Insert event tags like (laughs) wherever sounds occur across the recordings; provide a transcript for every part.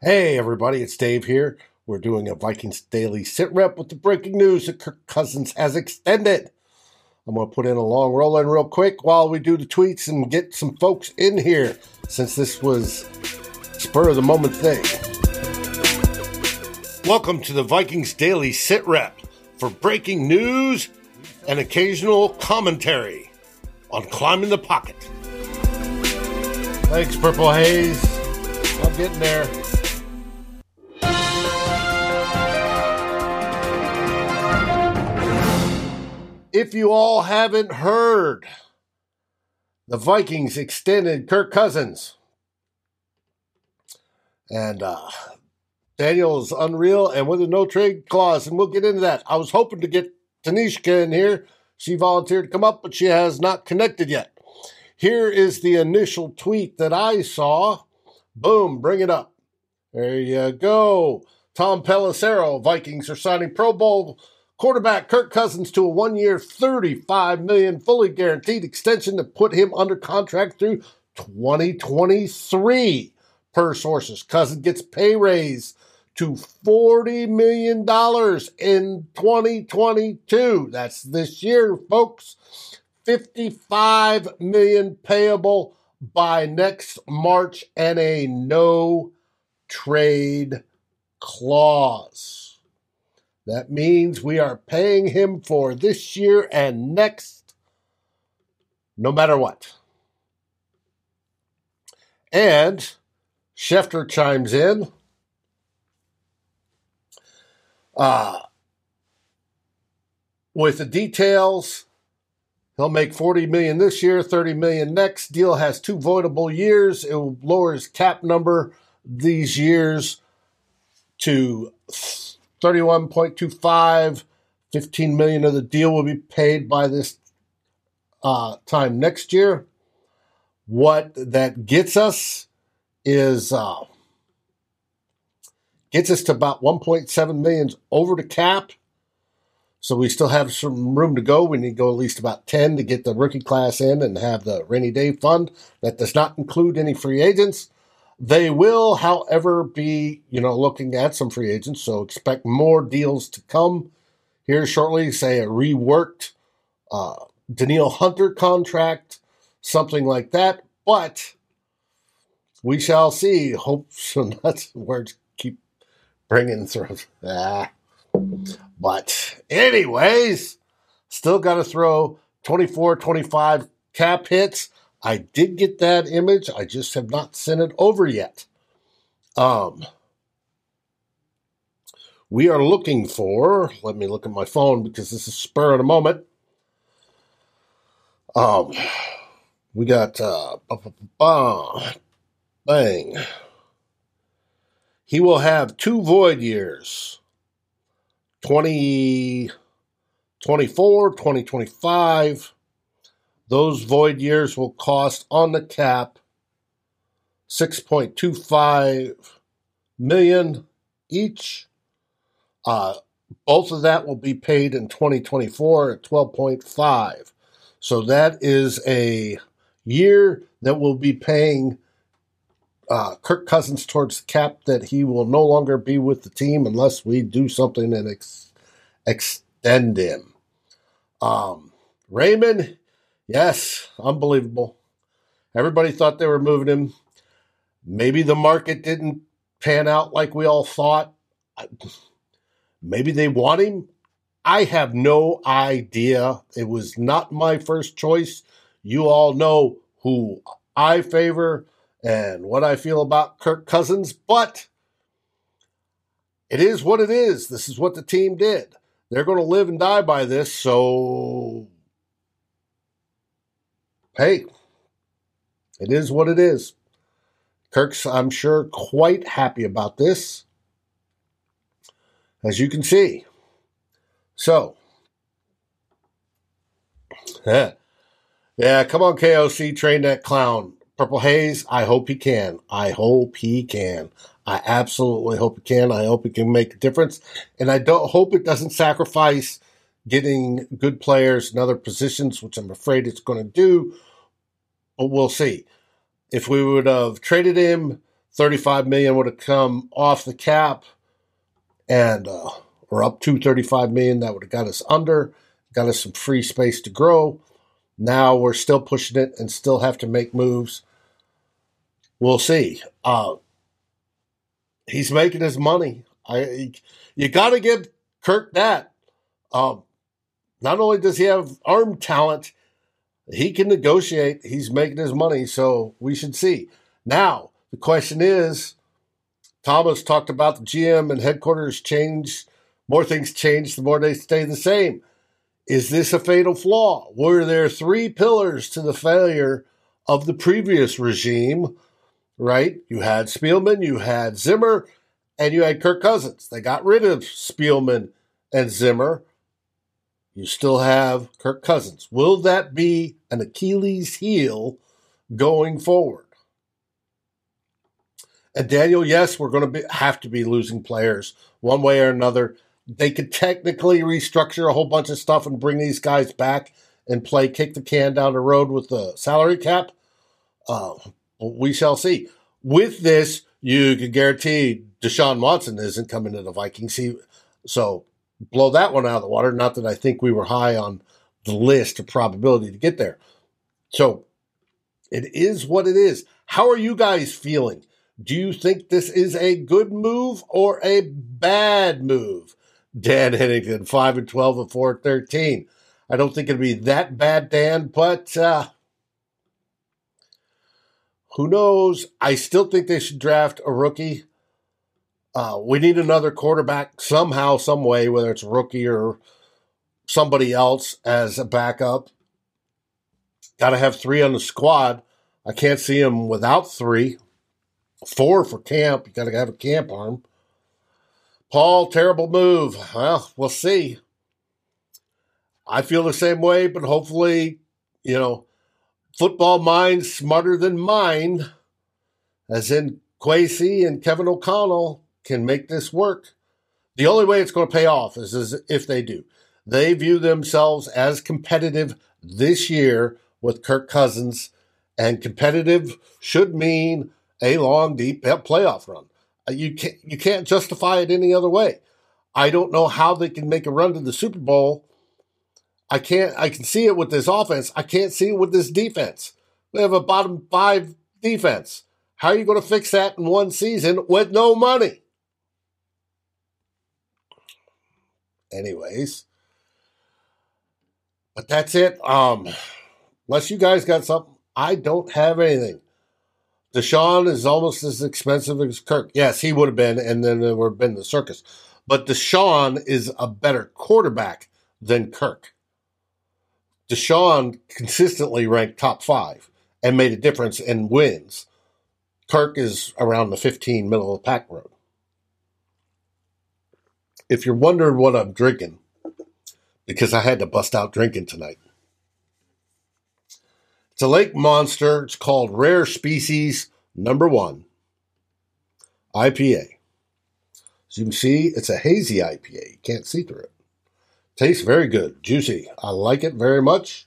Hey, everybody, it's Dave here. We're doing a Vikings Daily Sit Rep with the breaking news that Kirk Cousins has extended. I'm going to put in a long roll in real quick while we do the tweets and get some folks in here since this was spur of the moment thing. Welcome to the Vikings Daily Sit Rep for breaking news and occasional commentary on climbing the pocket. Thanks, Purple Haze. I'm getting there. If you all haven't heard, the Vikings extended Kirk Cousins. And uh, unreal and with a no trade clause, and we'll get into that. I was hoping to get Tanishka in here. She volunteered to come up, but she has not connected yet. Here is the initial tweet that I saw. Boom, bring it up. There you go. Tom Pelissero, Vikings are signing Pro Bowl Quarterback Kirk Cousins to a one-year, 35 million fully guaranteed extension to put him under contract through 2023. Per sources, Cousins gets pay raise to $40 million in 2022. That's this year, folks. 55 million payable by next March and a no trade clause. That means we are paying him for this year and next, no matter what. And Schefter chimes in. Uh, with the details, he'll make 40 million this year, 30 million next. Deal has two voidable years. It will lower his cap number these years to 31.25, 15 million of the deal will be paid by this uh, time next year. What that gets us is uh, gets us to about 1.7 millions over the cap. So we still have some room to go. We need to go at least about 10 to get the rookie class in and have the rainy day fund. That does not include any free agents. They will, however, be you know looking at some free agents, so expect more deals to come here shortly. Say a reworked uh, Danielle Hunter contract, something like that. But we shall see. Hope so. That's words keep bringing through. Ah. But anyways, still got to throw 24, 25 cap hits. I did get that image. I just have not sent it over yet. Um, we are looking for, let me look at my phone because this is spur of the moment. Um, we got, uh, bang. He will have two void years 2024, 2025. Those void years will cost on the cap 6.25 million each. Uh, both of that will be paid in 2024 at 12.5. So that is a year that will be paying uh, Kirk Cousins towards the cap that he will no longer be with the team unless we do something and ex- extend him. Um, Raymond, Yes, unbelievable. Everybody thought they were moving him. Maybe the market didn't pan out like we all thought. Maybe they want him. I have no idea. It was not my first choice. You all know who I favor and what I feel about Kirk Cousins, but it is what it is. This is what the team did. They're going to live and die by this, so hey, it is what it is. Kirk's, I'm sure, quite happy about this, as you can see. So, yeah, (laughs) yeah come on, KOC, train that clown. Purple Haze, I hope he can. I hope he can. I absolutely hope he can. I hope he can make a difference. And I don't hope it doesn't sacrifice getting good players in other positions, which I'm afraid it's going to do, we'll see. If we would have traded him 35 million would have come off the cap and uh, we're up to 35 million. That would have got us under got us some free space to grow. Now we're still pushing it and still have to make moves. We'll see. Uh, he's making his money. I you got to give kirk that. Um, not only does he have arm talent he can negotiate he's making his money so we should see now the question is Thomas talked about the GM and headquarters change. More things change, the more they stay the same. Is this a fatal flaw? Were there three pillars to the failure of the previous regime? Right? You had Spielman, you had Zimmer, and you had Kirk Cousins. They got rid of Spielman and Zimmer. You still have Kirk Cousins. Will that be an Achilles heel going forward? And Daniel, yes, we're going to be, have to be losing players one way or another. They could technically restructure a whole bunch of stuff and bring these guys back and play kick the can down the road with the salary cap. Uh, we shall see. With this, you can guarantee Deshaun Watson isn't coming to the Vikings. He, so blow that one out of the water. Not that I think we were high on the list of probability to get there. So it is what it is. How are you guys feeling? Do you think this is a good move or a bad move? Dan Hennington, 5 and 12 and 4 13. I don't think it'd be that bad, Dan, but uh, who knows? I still think they should draft a rookie. Uh, we need another quarterback somehow, some way, whether it's rookie or somebody else as a backup. Got to have three on the squad. I can't see him without three. Four for camp. You got to have a camp arm. Paul, terrible move. Well, we'll see. I feel the same way, but hopefully, you know, football minds smarter than mine, as in Kwesi and Kevin O'Connell, can make this work. The only way it's going to pay off is, is if they do. They view themselves as competitive this year with Kirk Cousins, and competitive should mean a long, deep playoff run. Uh, you can't you can't justify it any other way. I don't know how they can make a run to the Super Bowl. I can't. I can see it with this offense. I can't see it with this defense. They have a bottom five defense. How are you going to fix that in one season with no money? Anyways, but that's it. Um, unless you guys got something, I don't have anything. Deshaun is almost as expensive as Kirk. Yes, he would have been, and then there would have been the circus. But Deshaun is a better quarterback than Kirk. Deshaun consistently ranked top five and made a difference in wins. Kirk is around the 15 middle of the pack road. If you're wondering what I'm drinking, because I had to bust out drinking tonight. It's a lake monster. It's called Rare Species Number One IPA. As you can see, it's a hazy IPA. You can't see through it. Tastes very good, juicy. I like it very much.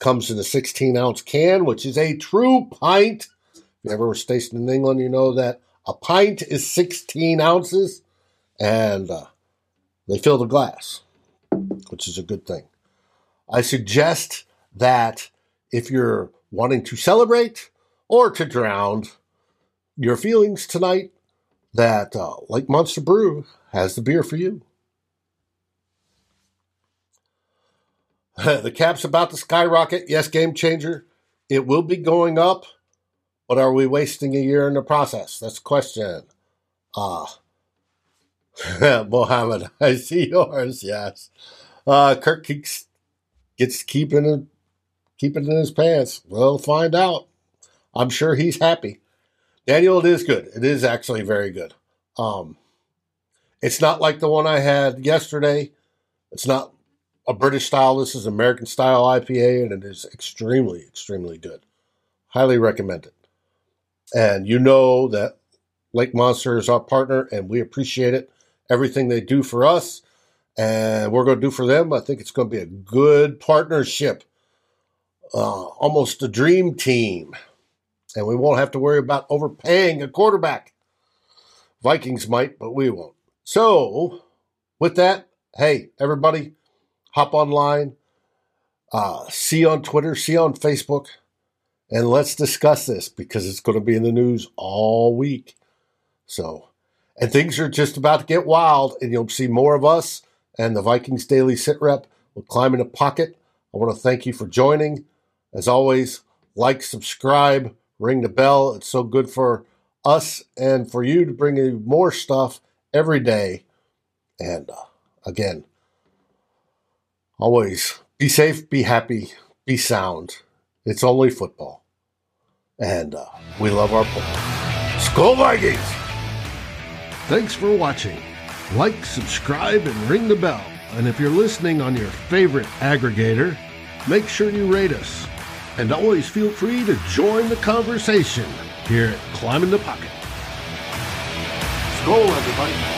Comes in a 16 ounce can, which is a true pint. If you ever were stationed in England, you know that a pint is 16 ounces, and uh, they fill the glass, which is a good thing. I suggest that if you're wanting to celebrate or to drown your feelings tonight, that uh, Lake Monster Brew has the beer for you. (laughs) the cap's about to skyrocket. Yes, game changer. It will be going up, but are we wasting a year in the process? That's the question. Ah, uh, (laughs) Mohammed, (laughs) I see yours. Yes, uh, Kirk gets keeping it keep it in his pants. We'll find out. I'm sure he's happy. Daniel, it is good. It is actually very good. Um, it's not like the one I had yesterday. It's not a British style. This is American style IPA, and it is extremely, extremely good. Highly recommend it. And you know that Lake Monster is our partner, and we appreciate it. Everything they do for us, and we're going to do for them. I think it's going to be a good partnership uh, almost a dream team. And we won't have to worry about overpaying a quarterback. Vikings might, but we won't. So, with that, hey, everybody, hop online, uh, see on Twitter, see on Facebook, and let's discuss this because it's going to be in the news all week. So, and things are just about to get wild, and you'll see more of us and the Vikings Daily Sit Rep will climb in a pocket. I want to thank you for joining. As always, like, subscribe, ring the bell. It's so good for us and for you to bring you more stuff every day. And uh, again, always be safe, be happy, be sound. It's only football. And uh, we love our football. Skol Vikings! Thanks for watching. Like, subscribe, and ring the bell. And if you're listening on your favorite aggregator, make sure you rate us. And always feel free to join the conversation here at Climbing the Pocket. Skol, everybody.